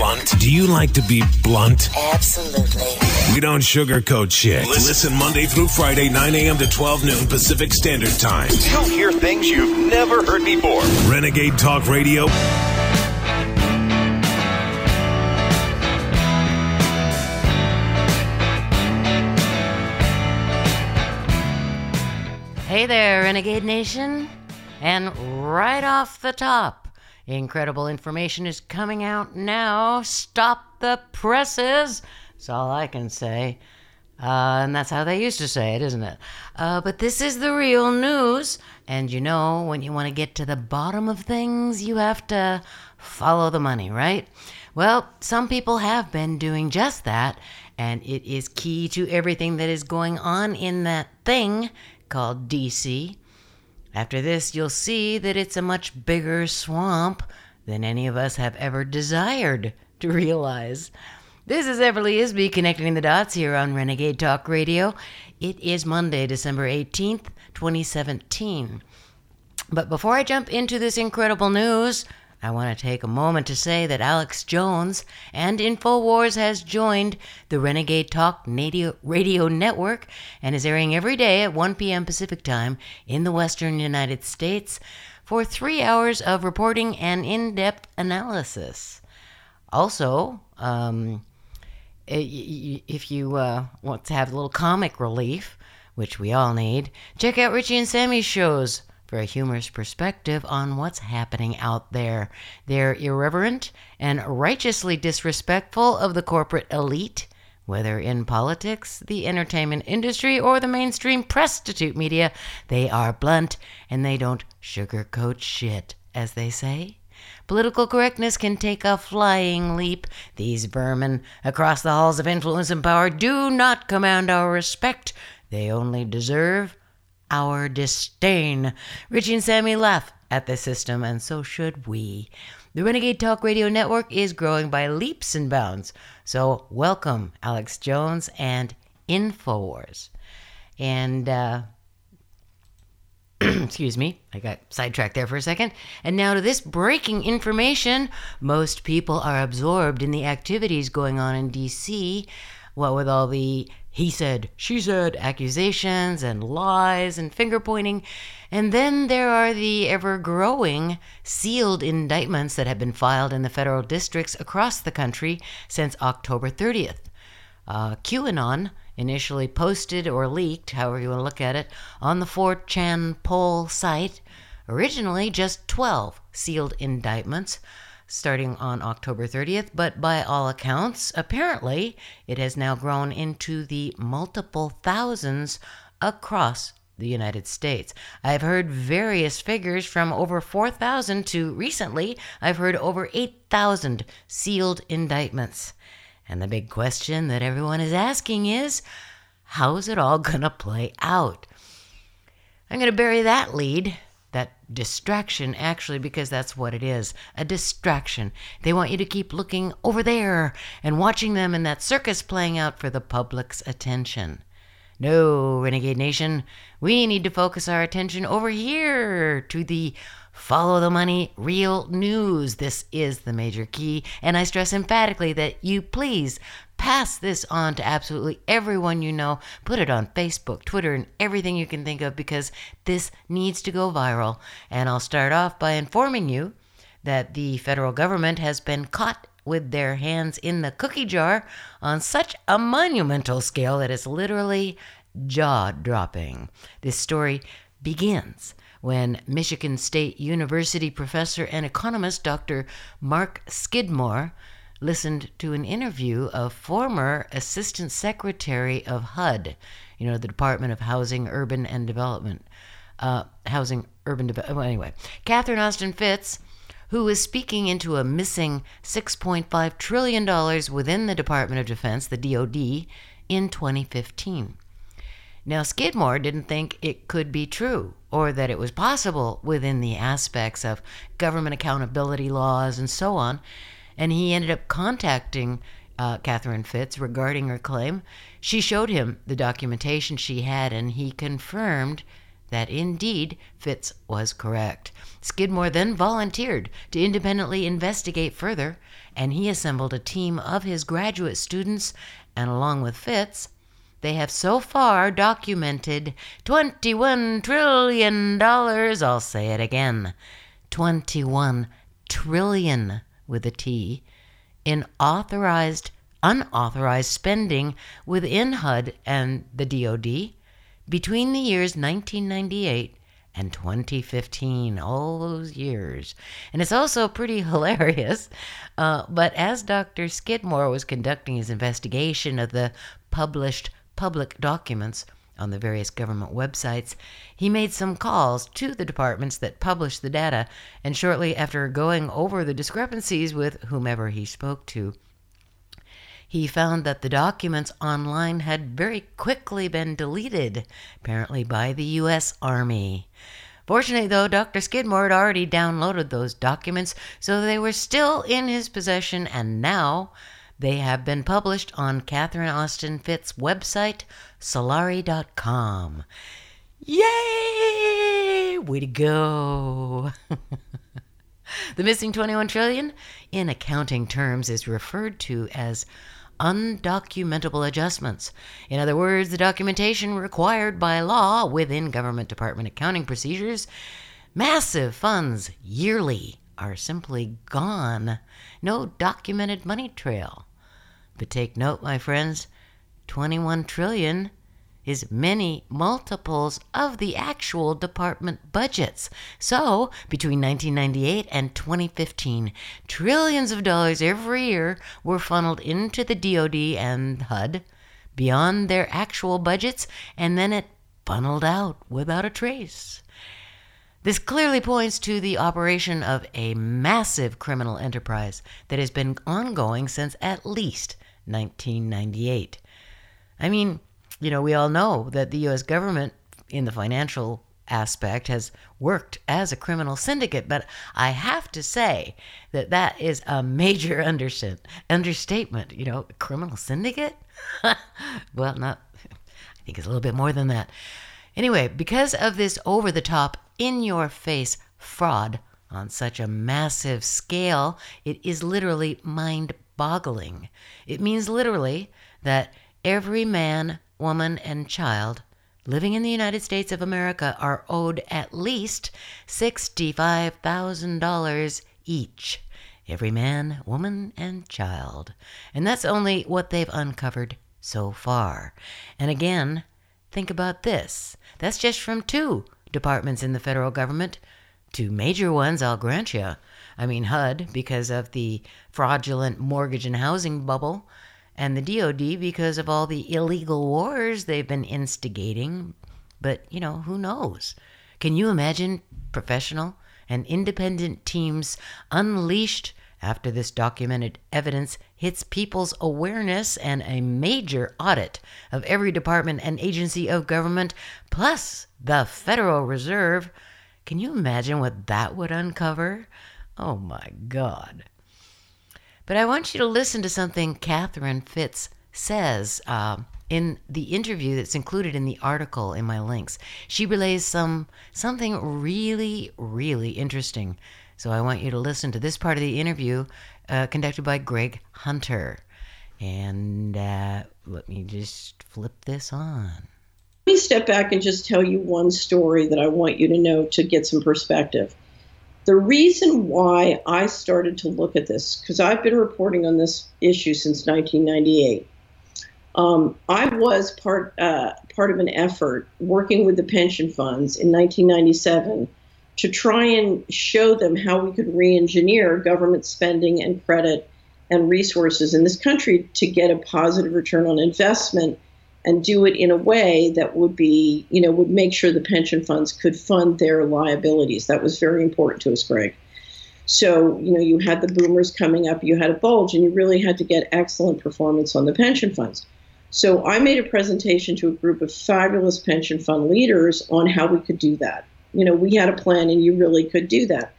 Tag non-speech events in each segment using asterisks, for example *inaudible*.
blunt? Do you like to be blunt? Absolutely. We don't sugarcoat shit. Listen Monday through Friday, 9 a.m. to 12 noon Pacific Standard Time. You'll hear things you've never heard before. Renegade Talk Radio. Hey there, Renegade Nation. And right off the top, incredible information is coming out now. Stop the presses. That's all I can say. Uh, and that's how they used to say it, isn't it? Uh, but this is the real news. And you know, when you want to get to the bottom of things, you have to follow the money, right? Well, some people have been doing just that. And it is key to everything that is going on in that thing called DC. After this, you'll see that it's a much bigger swamp than any of us have ever desired to realize. This is Everly Isby connecting the dots here on Renegade Talk Radio. It is Monday, December 18th, 2017. But before I jump into this incredible news, I want to take a moment to say that Alex Jones and InfoWars has joined the Renegade Talk radio, network and is airing every day at 1 p.m. Pacific Time in the western United States for three hours of reporting and in depth analysis. Also, um, if you uh, want to have a little comic relief, which we all need, check out Richie and Sammy's shows for a humorous perspective on what's happening out there. They're irreverent and righteously disrespectful of the corporate elite, whether in politics, the entertainment industry, or the mainstream prostitute media. They are blunt and they don't sugarcoat shit, as they say. Political correctness can take a flying leap. These vermin across the halls of influence and power do not command our respect. They only deserve our disdain. Richie and Sammy laugh at the system, and so should we. The Renegade Talk Radio Network is growing by leaps and bounds. So, welcome, Alex Jones and InfoWars. And, uh, *clears throat* excuse me, I got sidetracked there for a second. And now to this breaking information. Most people are absorbed in the activities going on in DC. What with all the he said, she said accusations and lies and finger pointing. And then there are the ever growing sealed indictments that have been filed in the federal districts across the country since October 30th. Uh, QAnon initially posted or leaked, however you want to look at it, on the 4chan poll site. Originally, just 12 sealed indictments starting on October 30th, but by all accounts, apparently, it has now grown into the multiple thousands across the United States. I've heard various figures from over 4,000 to recently, I've heard over 8,000 sealed indictments. And the big question that everyone is asking is how's it all going to play out? I'm going to bury that lead distraction actually because that's what it is a distraction. They want you to keep looking over there and watching them in that circus playing out for the public's attention. No renegade nation we need to focus our attention over here to the follow the money real news this is the major key and i stress emphatically that you please Pass this on to absolutely everyone you know. Put it on Facebook, Twitter, and everything you can think of because this needs to go viral. And I'll start off by informing you that the federal government has been caught with their hands in the cookie jar on such a monumental scale that it's literally jaw dropping. This story begins when Michigan State University professor and economist Dr. Mark Skidmore listened to an interview of former Assistant Secretary of HUD, you know, the Department of Housing, Urban and Development, uh, Housing, Urban Development. Well, anyway, Catherine Austin Fitts, who was speaking into a missing $6.5 trillion within the Department of Defense, the DoD, in 2015. Now, Skidmore didn't think it could be true or that it was possible within the aspects of government accountability laws and so on and he ended up contacting uh, Catherine Fitts regarding her claim. She showed him the documentation she had, and he confirmed that indeed Fitts was correct. Skidmore then volunteered to independently investigate further, and he assembled a team of his graduate students, and along with Fitts, they have so far documented $21 trillion. I'll say it again 21 trillion with a T in authorized, unauthorized spending within HUD and the DoD between the years 1998 and 2015, all those years. And it's also pretty *laughs* hilarious. Uh, but as Dr. Skidmore was conducting his investigation of the published public documents on the various government websites, he made some calls to the departments that published the data, and shortly after going over the discrepancies with whomever he spoke to, he found that the documents online had very quickly been deleted, apparently by the U.S. Army. Fortunately, though, Dr. Skidmore had already downloaded those documents, so they were still in his possession, and now they have been published on Catherine Austin Fitts' website, Solari.com. Yay! Way to go! *laughs* the missing 21 trillion, in accounting terms, is referred to as undocumentable adjustments. In other words, the documentation required by law within government department accounting procedures. Massive funds yearly are simply gone. No documented money trail. But take note, my friends, 21 trillion is many multiples of the actual department budgets. So, between 1998 and 2015, trillions of dollars every year were funneled into the DoD and HUD beyond their actual budgets, and then it funneled out without a trace. This clearly points to the operation of a massive criminal enterprise that has been ongoing since at least 1998. I mean, you know, we all know that the U.S. government, in the financial aspect, has worked as a criminal syndicate, but I have to say that that is a major *laughs* understatement. You know, criminal syndicate? *laughs* well, not, I think it's a little bit more than that. Anyway, because of this over the top, in your face fraud on such a massive scale, it is literally mind boggling. It means literally that every man, woman, and child living in the United States of America are owed at least $65,000 each. Every man, woman, and child. And that's only what they've uncovered so far. And again, think about this. That's just from two departments in the federal government. Two major ones, I'll grant you. I mean, HUD, because of the fraudulent mortgage and housing bubble, and the DoD because of all the illegal wars they've been instigating. But, you know, who knows? Can you imagine professional and independent teams unleashed after this documented evidence hits people's awareness and a major audit of every department and agency of government, plus the Federal Reserve? Can you imagine what that would uncover? Oh my God. But I want you to listen to something Catherine Fitts says uh, in the interview that's included in the article in my links. She relays some something really, really interesting. So I want you to listen to this part of the interview uh, conducted by Greg Hunter. And uh, let me just flip this on. Let me step back and just tell you one story that I want you to know to get some perspective. The reason why I started to look at this, because I've been reporting on this issue since 1998. Um, I was part uh, part of an effort working with the pension funds in 1997 to try and show them how we could re-engineer government spending and credit and resources in this country to get a positive return on investment and do it in a way that would be, you know, would make sure the pension funds could fund their liabilities. That was very important to us, Greg. So, you know, you had the boomers coming up, you had a bulge, and you really had to get excellent performance on the pension funds. So, I made a presentation to a group of fabulous pension fund leaders on how we could do that. You know, we had a plan, and you really could do that.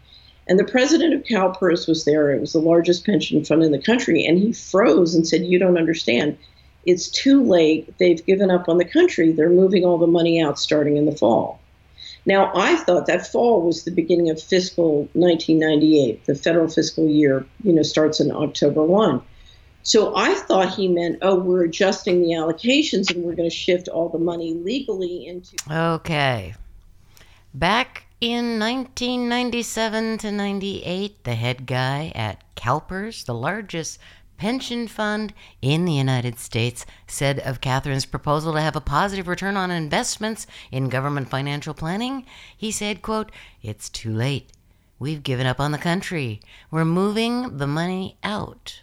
And the president of CalPERS was there. It was the largest pension fund in the country. And he froze and said, You don't understand it's too late. They've given up on the country. They're moving all the money out starting in the fall. Now, I thought that fall was the beginning of fiscal 1998. The federal fiscal year, you know, starts in October 1. So I thought he meant, oh, we're adjusting the allocations and we're going to shift all the money legally into. Okay. Back in 1997 to 98, the head guy at CalPERS, the largest pension fund in the United States, said of Catherine's proposal to have a positive return on investments in government financial planning, he said, quote, "It's too late. We've given up on the country. We're moving the money out."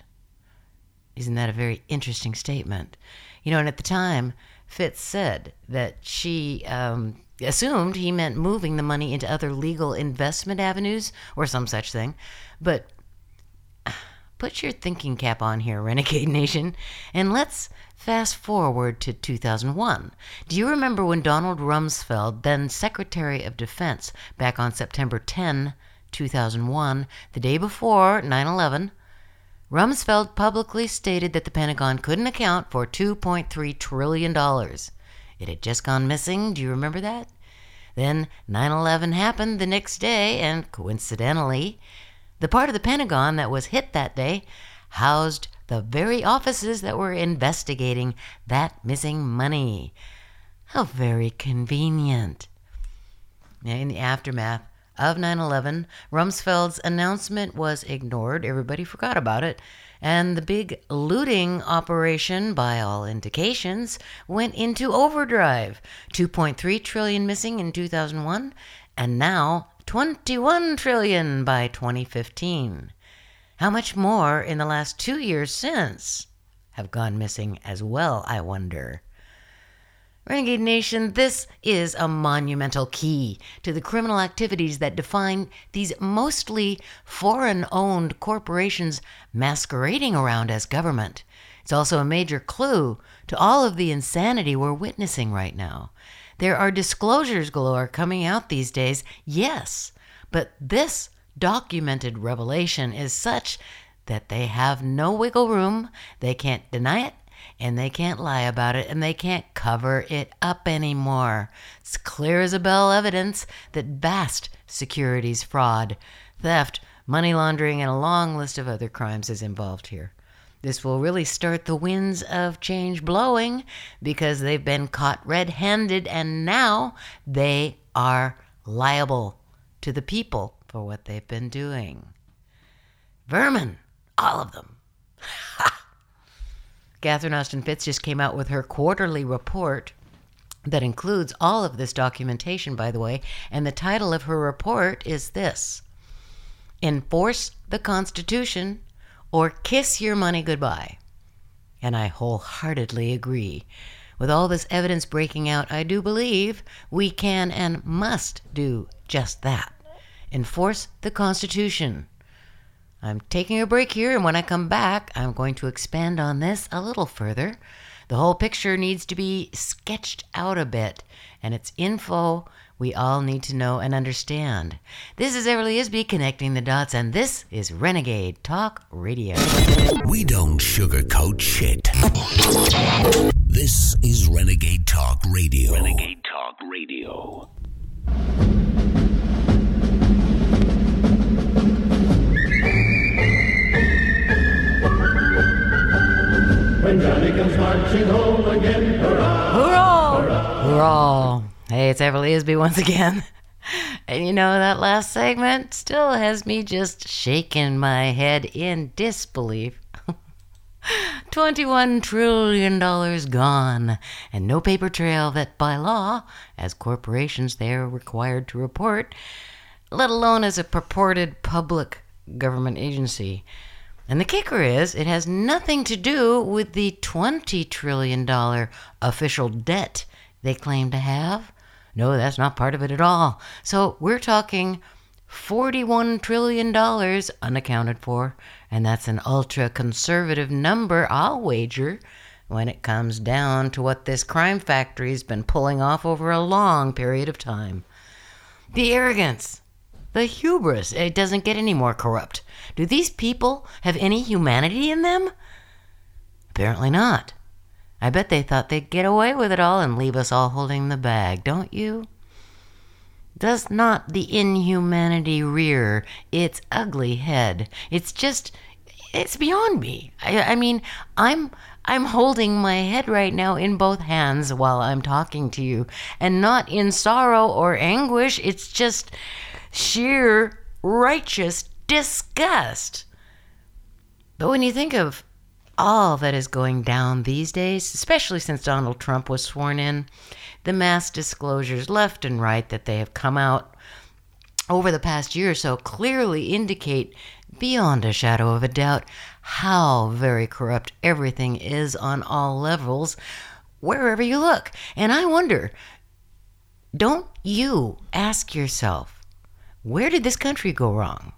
Isn't that a very interesting statement? You know, and at the time, Fitts said that she um, assumed he meant moving the money into other legal investment avenues or some such thing. But put your thinking cap on here, Renegade *laughs* Nation, and let's fast forward to 2001. Do you remember when Donald Rumsfeld, then Secretary of Defense, back on September 10, 2001, the day before 9 11, Rumsfeld publicly stated that the Pentagon couldn't account for $2.3 trillion. It had just gone missing. Do you remember that? Then 9 11 happened the next day, and coincidentally, the part of the Pentagon that was hit that day housed the very offices that were investigating that missing money. How very convenient. In the aftermath, of 9 11, Rumsfeld's announcement was ignored. Everybody forgot about it. And the big looting operation, by all indications, went into overdrive. 2.3 trillion missing in 2001, and now 21 trillion by 2015. How much more in the last two years since have gone missing as well, I wonder? Renegade Nation, this is a monumental key to the criminal activities that define these mostly foreign owned corporations masquerading around as government. It's also a major clue to all of the insanity we're witnessing right now. There are disclosures galore coming out these days, yes, but this documented revelation is such that they have no wiggle room, they can't deny it, and they can't lie about it and they can't cover it up anymore. It's clear as a bell evidence that vast securities fraud, theft, money laundering, and a long list of other crimes is involved here. This will really start the winds of change blowing because they've been caught red handed and now they are liable to the people for what they've been doing. Vermin, all of them. *laughs* Catherine Austin Fitts just came out with her quarterly report that includes all of this documentation, by the way, and the title of her report is this Enforce the Constitution or Kiss Your Money Goodbye. And I wholeheartedly agree. With all this evidence breaking out, I do believe we can and must do just that enforce the Constitution. I'm taking a break here, and when I come back, I'm going to expand on this a little further. The whole picture needs to be sketched out a bit, and it's info we all need to know and understand. This is Everly Isby connecting the dots, and this is Renegade Talk Radio. We don't sugarcoat shit. This is Renegade Talk Radio. Renegade Talk Radio. When Johnny comes marching home again, hurrah! Hurrah! Hurrah! Hey, it's Everly Isby once again. *laughs* And you know, that last segment still has me just shaking my head in disbelief. *laughs* $21 trillion gone, and no paper trail that by law, as corporations they are required to report, let alone as a purported public government agency. And the kicker is, it has nothing to do with the $20 trillion official debt they claim to have. No, that's not part of it at all. So we're talking $41 trillion unaccounted for, and that's an ultra conservative number, I'll wager, when it comes down to what this crime factory's been pulling off over a long period of time. The arrogance, the hubris, it doesn't get any more corrupt. Do these people have any humanity in them? Apparently not. I bet they thought they'd get away with it all and leave us all holding the bag, don't you? does not the inhumanity rear its ugly head? It's just, it's beyond me. I, I mean, I'm. I'm holding my head right now in both hands while I'm talking to you, and not in sorrow or anguish. It's just sheer righteous disgust. But when you think of all that is going down these days, especially since Donald Trump was sworn in, the mass disclosures left and right that they have come out over the past year or so clearly indicate beyond a shadow of a doubt how very corrupt everything is on all levels, wherever you look. And I wonder don't you ask yourself, where did this country go wrong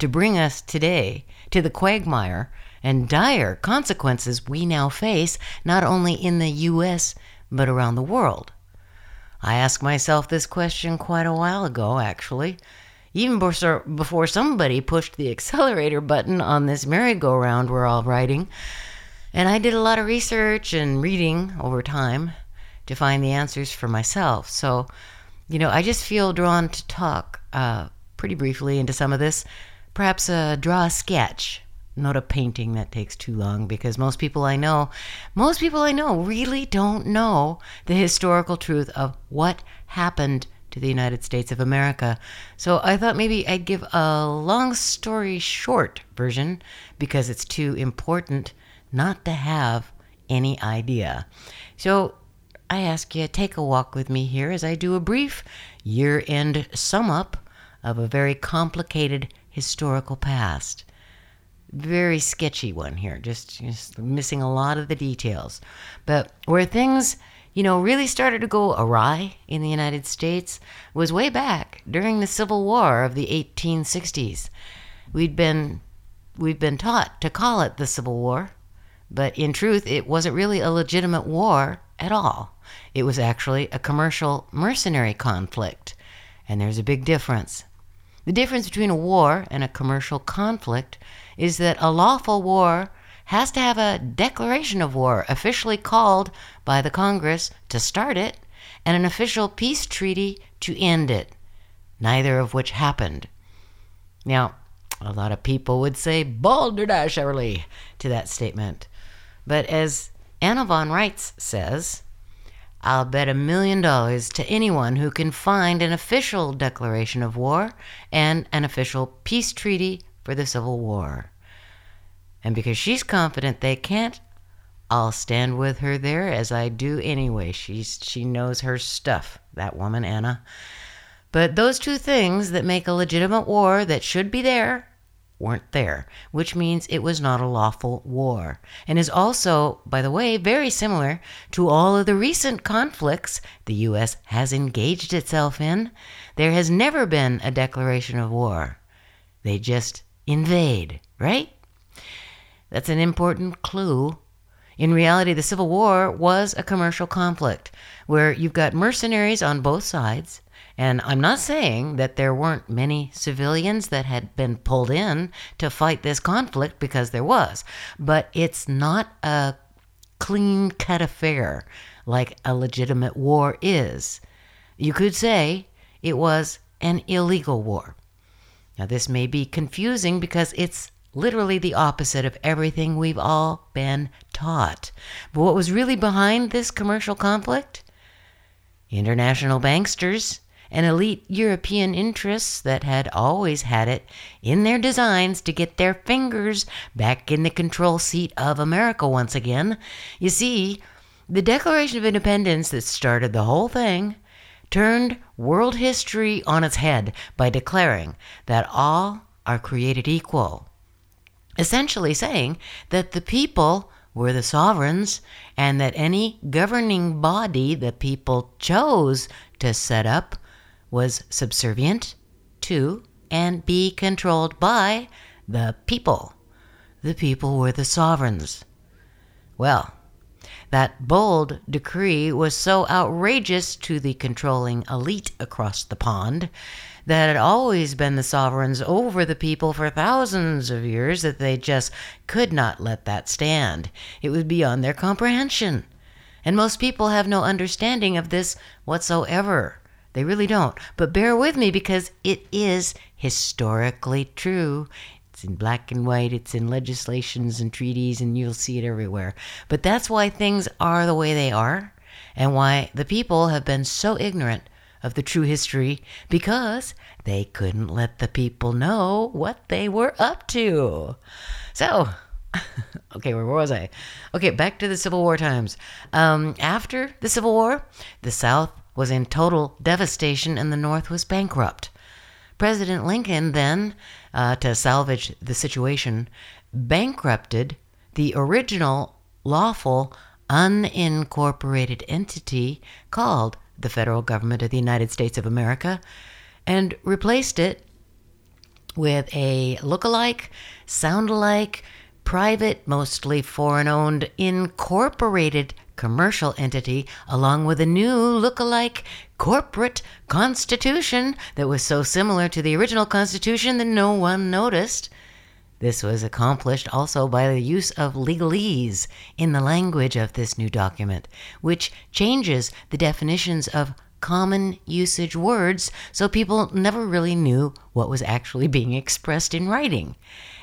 to bring us today to the quagmire and dire consequences we now face, not only in the U.S., but around the world? I asked myself this question quite a while ago, actually even before somebody pushed the accelerator button on this merry-go-round we're all riding. And I did a lot of research and reading over time to find the answers for myself. So, you know, I just feel drawn to talk uh, pretty briefly into some of this. Perhaps uh, draw a sketch, not a painting that takes too long, because most people I know, most people I know really don't know the historical truth of what happened to the United States of America. So I thought maybe I'd give a long story short version because it's too important not to have any idea. So I ask you take a walk with me here as I do a brief year end sum up of a very complicated historical past. Very sketchy one here, just, just missing a lot of the details. But where things you know, really started to go awry in the United States was way back during the Civil War of the 1860s. We'd been we'd been taught to call it the Civil War, but in truth it wasn't really a legitimate war at all. It was actually a commercial mercenary conflict, and there's a big difference. The difference between a war and a commercial conflict is that a lawful war has to have a declaration of war officially called by the Congress to start it and an official peace treaty to end it, neither of which happened. Now, a lot of people would say balderdasherly to that statement. But as Anna von Reitz says, I'll bet a million dollars to anyone who can find an official declaration of war and an official peace treaty for the Civil War. And because she's confident they can't, I'll stand with her there as I do anyway. She's she knows her stuff, that woman Anna. But those two things that make a legitimate war that should be there weren't there, which means it was not a lawful war, and is also, by the way, very similar to all of the recent conflicts the U.S. has engaged itself in. There has never been a declaration of war, they just invade, right? That's an important clue. In reality, the Civil War was a commercial conflict where you've got mercenaries on both sides. And I'm not saying that there weren't many civilians that had been pulled in to fight this conflict because there was. But it's not a clean cut affair like a legitimate war is. You could say it was an illegal war. Now, this may be confusing because it's literally the opposite of everything we've all been taught. But what was really behind this commercial conflict? International banksters and elite European interests that had always had it in their designs to get their fingers back in the control seat of America once again. You see, the Declaration of Independence that started the whole thing turned world history on its head by declaring that all are created equal essentially saying that the people were the sovereigns and that any governing body the people chose to set up was subservient to and be controlled by the people. The people were the sovereigns. Well, that bold decree was so outrageous to the controlling elite across the pond that had always been the sovereigns over the people for thousands of years that they just could not let that stand. It was beyond their comprehension. And most people have no understanding of this whatsoever. They really don't. But bear with me because it is historically true. It's in black and white, it's in legislations and treaties, and you'll see it everywhere. But that's why things are the way they are, and why the people have been so ignorant of the true history because they couldn't let the people know what they were up to. So, *laughs* okay, where was I? Okay, back to the Civil War times. Um, after the Civil War, the South was in total devastation and the North was bankrupt. President Lincoln then, uh, to salvage the situation, bankrupted the original lawful unincorporated entity called the federal government of the United States of America and replaced it with a look-alike, sound-alike, private, mostly foreign owned, incorporated commercial entity, along with a new look-alike corporate constitution that was so similar to the original constitution that no one noticed. This was accomplished also by the use of legalese in the language of this new document, which changes the definitions of common usage words so people never really knew what was actually *laughs* being expressed in writing.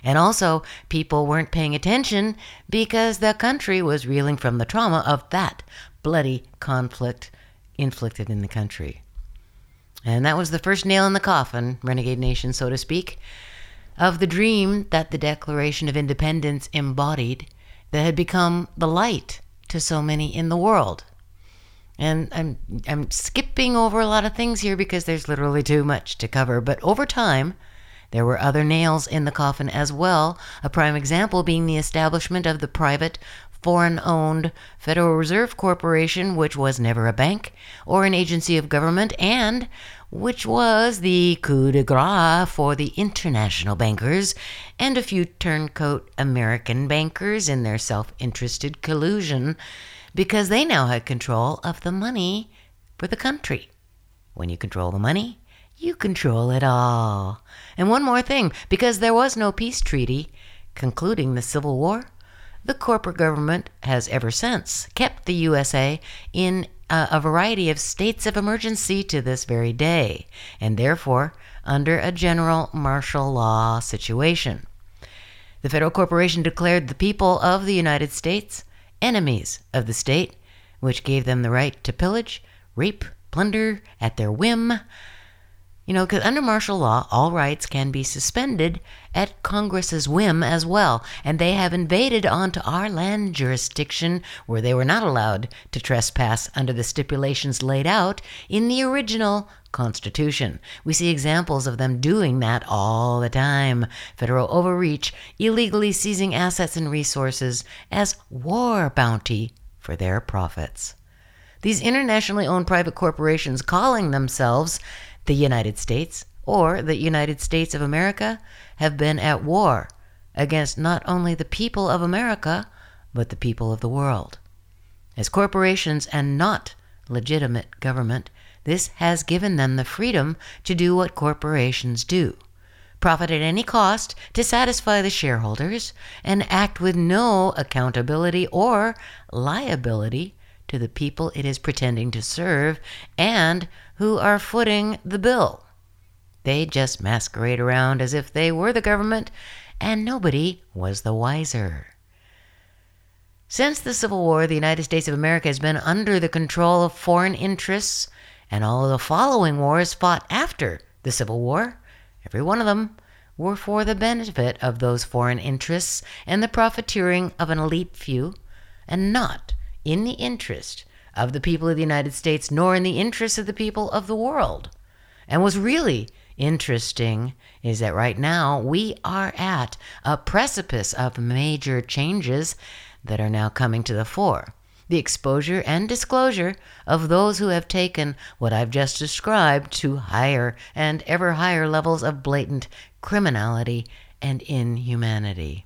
And also, people weren't paying attention because the country was reeling from the trauma of that bloody conflict inflicted in the country. And that was the first nail in the coffin, Renegade Nation, so to speak, of the dream that the Declaration of Independence embodied that had become the light to so many in the world. And I'm I'm skipping over a lot of things here because there's literally too much to cover, but over time there were other nails in the coffin as well, a prime example being the establishment of the private foreign owned Federal Reserve Corporation, which was never a bank or an agency of government, and which was the coup de grace for the international bankers and a few turncoat American bankers in their self interested collusion because they now had control of the money for the country. When you control the money, you control it all. And one more thing because there was no peace treaty concluding the Civil War, the corporate government has ever since kept the USA in a, a variety of states of emergency to this very day, and therefore under a general martial law situation. The federal corporation declared the people of the United States enemies of the state, which gave them the right to pillage, rape, plunder at their whim. You know, because under martial law, all rights can be suspended at Congress's whim as well, and they have invaded onto our land jurisdiction where they were not allowed to trespass under the stipulations laid out in the original Constitution. We see examples of them doing that all the time. Federal overreach, illegally seizing assets and resources as war bounty for their profits. These internationally owned private corporations calling themselves the United States or the United States of America have been at war against not only the people of America, but the people of the world. As corporations and not legitimate government, this has given them the freedom to do what corporations do profit at any cost to satisfy the shareholders and act with no accountability or liability to the people it is pretending to serve and who are footing the bill. They just masquerade around as if they were the government, and nobody was the wiser. Since the Civil War, the United States of America has been under the control of foreign interests, and all of the following wars fought after the Civil War, every one of them, were for the benefit of those foreign interests and the profiteering of an elite few, and not in the interest of the people of the United States, nor in the interest of the people of the world. And what's really interesting is that right now we are at a precipice of major changes that are now coming to the fore. The exposure and disclosure of those who have taken what I've just described to higher and ever higher levels of blatant criminality and inhumanity.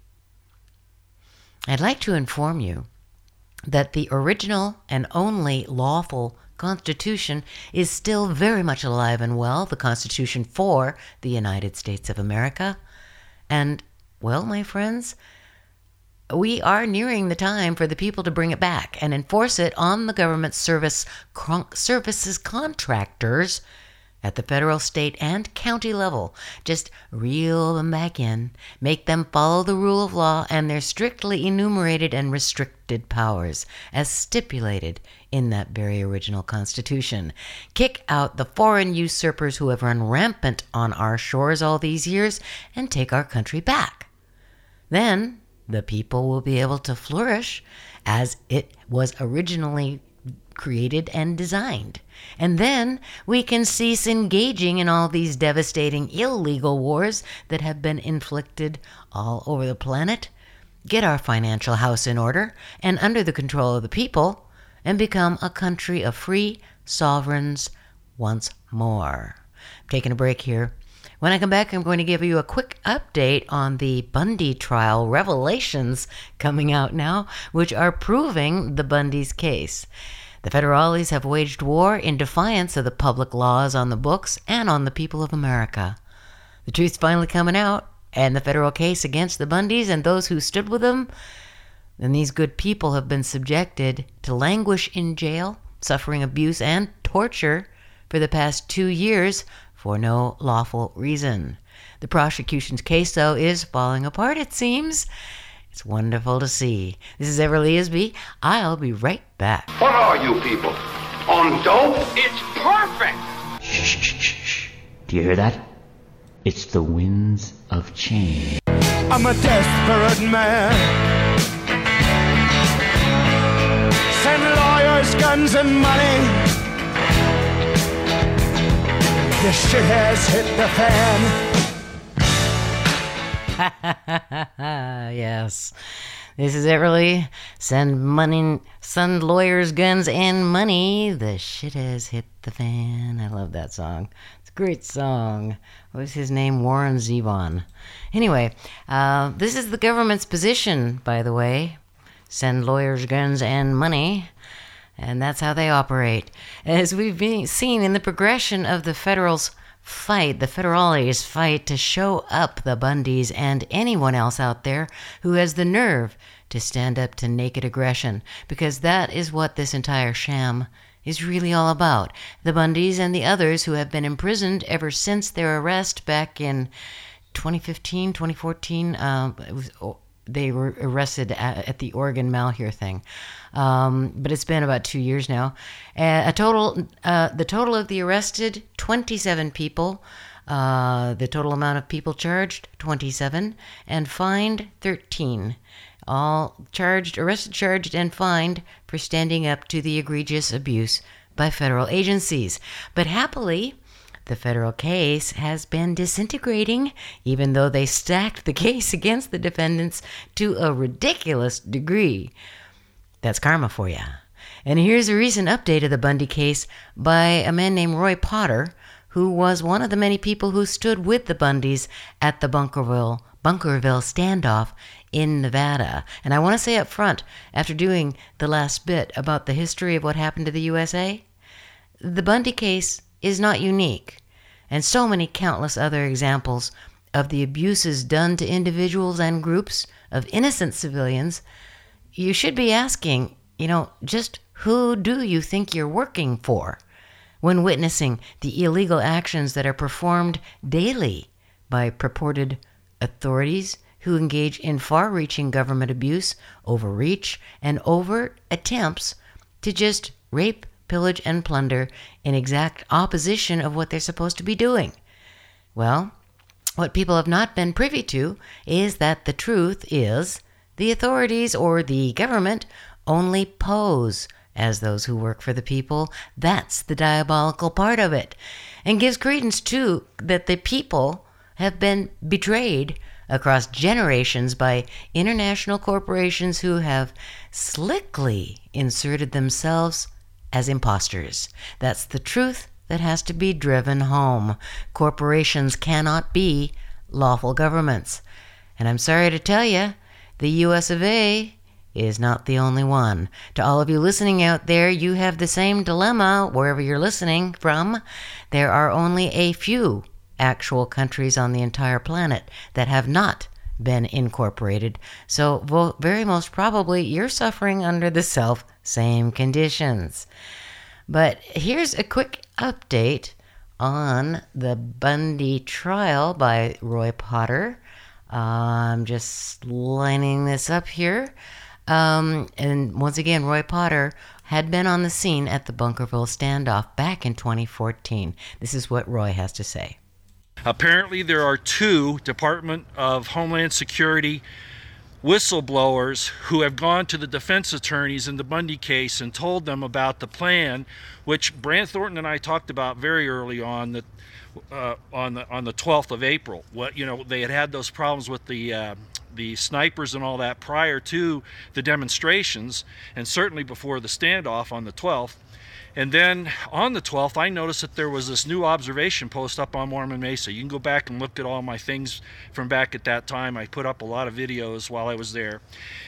I'd like to inform you that the original and only lawful Constitution is still very much alive and well, the Constitution for the United States of America. And, well, my friends, we are nearing the time for the people to bring it back and enforce it on the government service con- services contractors at the federal, state, and county level. Just reel them back in, make them follow the rule of law and their strictly enumerated and restricted powers, as stipulated in that very original Constitution. Kick out the foreign usurpers who have run rampant on our shores all these years and take our country back. Then the people will be able to flourish as it was originally created and designed. And then we can cease engaging in all these devastating illegal wars that have been inflicted all over the planet, get our financial house in order and under the control of the people, and become a country of free sovereigns once more. I'm taking a break here. When I come back, I'm going to give you a quick update on the Bundy trial revelations coming out now, which are proving the Bundy's case. The federales have waged war in defiance of the public laws on the books and on the people of America. The truth's finally coming out, and the federal case against the Bundys and those who stood with them, then these good people have been subjected to languish in jail, suffering abuse and torture for the past two years for no lawful reason. The prosecution's case, though, is falling apart, it seems. It's wonderful to see. This is Everly Isby. I'll be right back. What are you people? On dope? It's perfect! Shh, shh, shh, shh. Do you hear that? It's the winds of change. I'm a desperate man. Send lawyers, guns, and money. This shit has hit the fan. *laughs* yes. This is Everly. Send money, send lawyers, guns, and money. The shit has hit the fan. I love that song. It's a great song. What was his name? Warren Zevon. Anyway, uh, this is the government's position, by the way. Send lawyers, guns, and money. And that's how they operate. As we've seen in the progression of the federals' fight, the federales fight to show up the Bundys and anyone else out there who has the nerve to stand up to naked aggression, because that is what this entire sham is really all about. The Bundys and the others who have been imprisoned ever since their arrest back in 2015, 2014. Um, it was, they were arrested at, at the Oregon Malheur thing, um, but it's been about two years now. A total, uh, the total of the arrested, 27 people. Uh, the total amount of people charged, 27, and fined, 13. All charged, arrested, charged, and fined for standing up to the egregious abuse by federal agencies. But happily, the federal case has been disintegrating, even though they stacked the *laughs* case against the defendants to a ridiculous degree. That's karma for you. And here's a recent update of the Bundy case by a man named Roy Potter, who was one of the many people who stood with the Bundys at the Bunkerville Bunkerville standoff in Nevada. And I want to say up front, after doing the last bit about the history of what happened to the USA, the Bundy case is not unique, and so many countless other examples of the abuses done to individuals and groups of innocent civilians, you should be asking, you know, just who do you think you're working for when witnessing the illegal actions that are performed daily by purported authorities who engage in far reaching government abuse, overreach, and overt attempts to just rape, pillage, and plunder in exact opposition of what they're supposed to be doing. Well, what people have not been privy to is that the truth is the authorities or the government only pose as those who work for the people. That's the diabolical part of it. And gives credence to that the people have been betrayed across generations by international corporations who have slickly inserted themselves as imposters. That's the truth that has to be driven home. Corporations cannot be lawful governments. And I'm sorry to tell you, the US of A is not the only one. To all of you listening out there, you have the same dilemma wherever you're listening from. There are only a few actual countries on the entire planet that have not been incorporated. So, very most probably, you're suffering under the self same conditions. But here's a quick update on the Bundy trial by Roy Potter. I'm just lining this up here. Um, and once again, Roy Potter had been on the scene at the Bunkerville standoff back in 2014. This is what Roy has to say. Apparently, there are two Department of Homeland Security whistleblowers who have gone to the defense attorneys in the Bundy case and told them about the plan, which Brand Thornton and I talked about very early on that uh, on the on the 12th of April. What you know, they had had those problems with the uh, the snipers and all that prior to the demonstrations, and certainly before the standoff on the 12th. And then on the 12th, I noticed that there was this new observation post up on Mormon Mesa. You can go back and look at all my things from back at that time. I put up a lot of videos while I was there.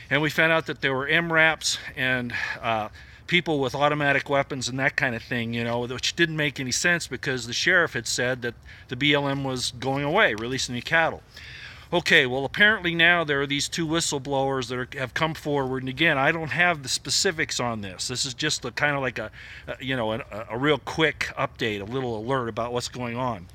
And we found out that there were MRAPs and uh, people with automatic weapons and that kind of thing, you know, which didn't make any sense because the sheriff had said that the BLM was going away, releasing the cattle. Okay, well, apparently now there are these two whistleblowers that are, have come forward, and again, I don't have the specifics on this. This is just a kind of like a, a you know, a, a real quick update, a little alert about what's going on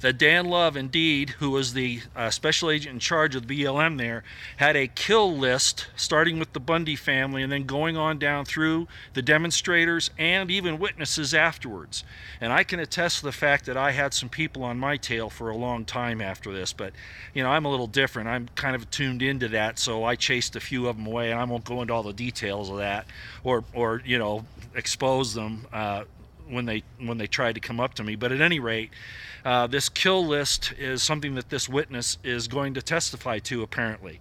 that Dan Love, indeed, who was the uh, special agent in charge of the BLM there, had a kill list starting with the Bundy family and then going on down through the demonstrators and even witnesses afterwards. And I can attest to the fact that I had some people on my tail for a long time after this, but you know, I'm a little different. I'm kind of tuned into that, so I chased a few of them away, and I won't go into all the details of that or, or you know, expose them. Uh, when they when they tried to come up to me. But at any rate, uh, this kill list is something that this witness is going to testify to, apparently.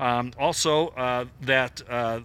Um, also, uh, that uh,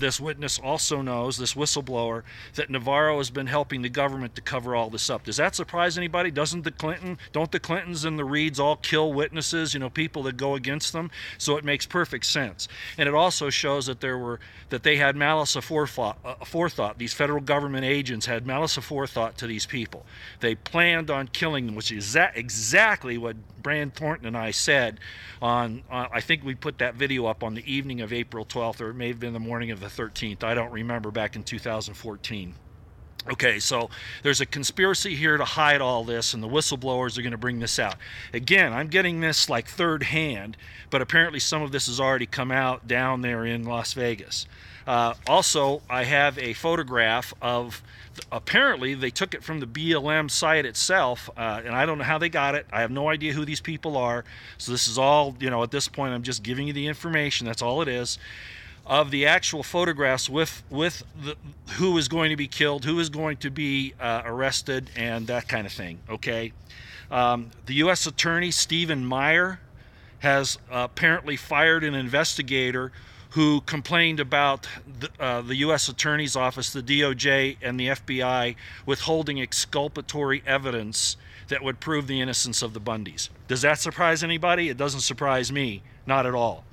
this witness also knows, this whistleblower, that Navarro has been helping the government to cover all this up. Does that surprise anybody? Doesn't the Clinton, don't the Clintons and the Reids all kill witnesses, you know, people that go against them? So it makes perfect sense. And it also shows that there were, that they had malice aforethought, uh. These federal government agents had malice aforethought to these people. They planned on killing them, which is exactly what Brand Thornton and I said on, uh, I think we put that video up on the evening of April 12th, or it may have been the morning of the 13th. I don't remember back in 2014. Okay, so there's a conspiracy here to hide all this, and the whistleblowers are going to bring this out. Again, I'm getting this like third hand, but apparently some of this has already come out down there in Las Vegas. Uh, also, I have a photograph of apparently they took it from the BLM site itself, uh, and I don't know how they got it. I have no idea who these people are. So this is all, you know, at this point, I'm just giving you the information. That's all it is. Of the actual photographs with with the, who is going to be killed, who is going to be uh, arrested, and that kind of thing. Okay. Um, the U.S. Attorney Stephen Meyer has apparently fired an investigator who complained about the, uh, the, U.S. Attorney's Office, the DOJ, and the FBI withholding exculpatory evidence that would prove the innocence of the Bundys. Does that surprise anybody? It doesn't surprise me, not at all.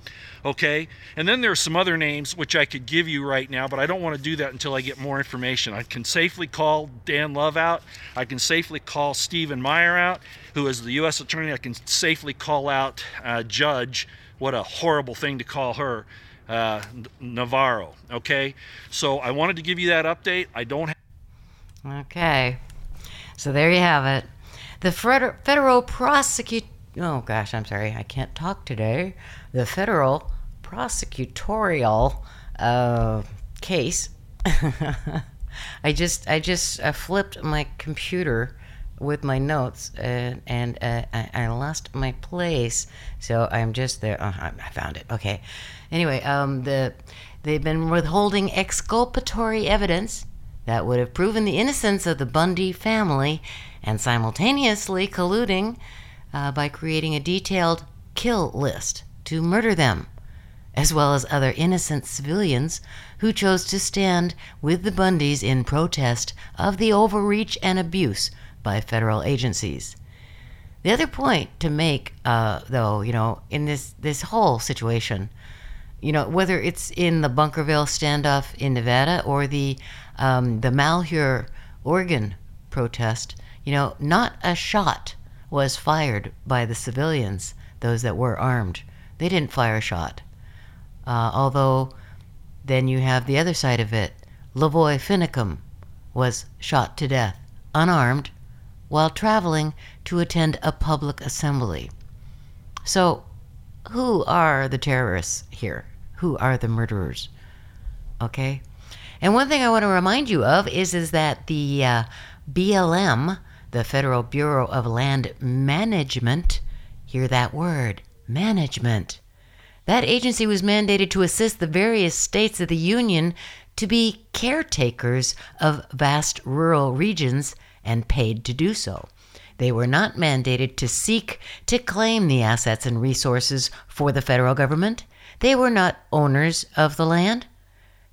Okay, and then there are some other names which I could give you right now, but I don't want to do that until I get more information. I can safely call Dan Love out. I can safely call Stephen Meyer out, who is the U.S. Attorney. I can safely call out uh, Judge. What a horrible thing to call her uh, Navarro. Okay, so I wanted to give you that update. I don't. have. okay, so there you have it. The federal prosecute. Oh gosh, I'm sorry, I can't talk today. The federal prosecutorial uh, case. *laughs* I just I just uh, flipped my computer with my notes and, and uh, I, I, lost my place. So i'm just there. Oh, i found it. Okay. Anyway um, the, they've been withholding exculpatory evidence that would have proven the innocence of the bundy family and simultaneously colluding uh, by creating a detailed kill list to murder them as well as other innocent civilians who chose to stand with the bundys in protest of the overreach and abuse by federal agencies. The other point to make, uh, though, you know, in this this whole situation, you know, whether it's in the Bunkerville standoff in Nevada or the um, the Malheur, Oregon protest, you know, not a shot was fired by the civilians those that were armed. They didn't fire a shot. Uh, although, then you have the other side of it. Lavoy Finicum was shot to death, unarmed, while traveling to attend a public assembly. So, who are the terrorists here? Who are the murderers? Okay? And one thing I want to remind you of is, is that the uh, BLM, the Federal Bureau of Land Management, hear that word, management. That agency was mandated to assist the various states of the Union to be caretakers of vast rural regions and paid to do so. They were not mandated to seek to claim the assets and resources for the federal government. They were not owners of the land.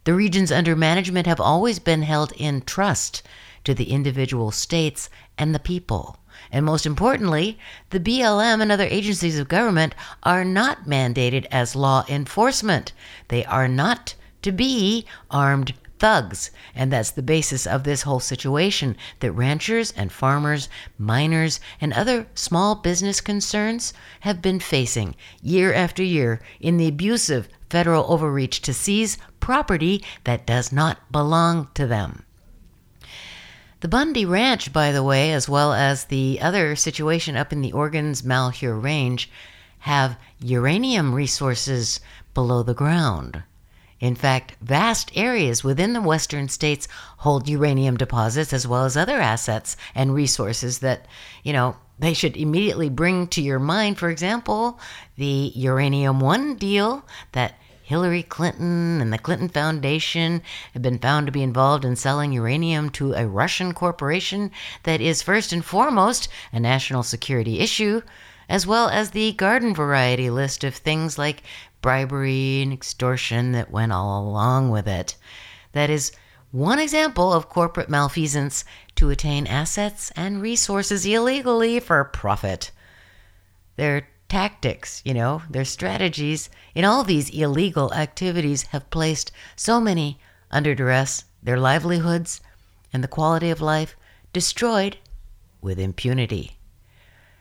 The regions under management have always been held in trust to the individual states and the people. And most importantly, the BLM and other agencies of government are not mandated as law enforcement. They are not to be armed thugs. And that's the basis of this whole situation that ranchers and farmers, miners, and other small business concerns have been facing year after year in the abusive federal overreach to seize property that does not belong to them. The Bundy Ranch, by the way, as well as the other situation up in the Oregon's Malheur Range, have uranium resources below the ground. In fact, vast areas within the western states hold uranium deposits as well as other assets and resources that, you know, they should immediately bring to your mind. For example, the Uranium One deal that Hillary Clinton and the Clinton Foundation have been found to be involved in selling uranium to a Russian corporation that is first and foremost a national security issue, as well as the garden variety list of things like bribery and extortion that went all along with it. That is one example of corporate malfeasance to attain assets and resources illegally for profit. Their tactics, you know, their strategies in all these illegal activities have placed so many under duress, their livelihoods and the quality of life destroyed with impunity.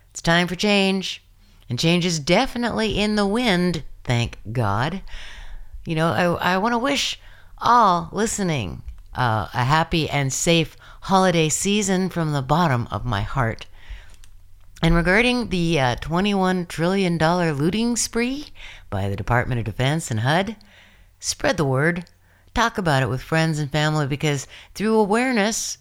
It's time for change, and change is definitely in the wind, thank God. You know, I, I want to wish all listening uh, a happy and safe holiday season from the bottom of my heart. And regarding the uh, $21 trillion looting spree by the Department of Defense and HUD, spread the word. Talk about it with friends and family because through awareness,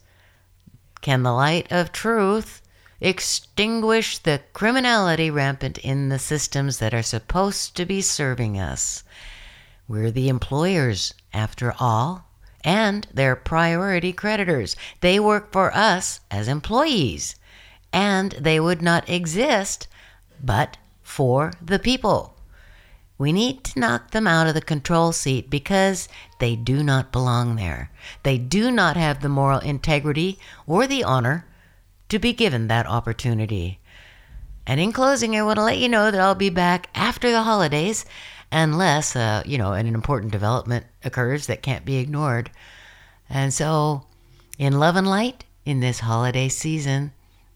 can the light of truth extinguish the criminality rampant in the systems that are supposed to be serving us? We're the employers, after all, and they're priority creditors. They work for us as employees and they would not exist but for the people. We need to knock them out of the control seat because they do not belong there. They do not have the moral integrity or the honor to be given that opportunity. And in closing, I want to let you know that I'll be back after the holidays unless, uh, you know, an important development occurs that can't be ignored. And so, in love and light, in this holiday season,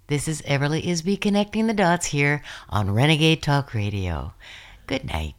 this is Everly Isby connecting the dots here on Renegade Talk Radio. Good night.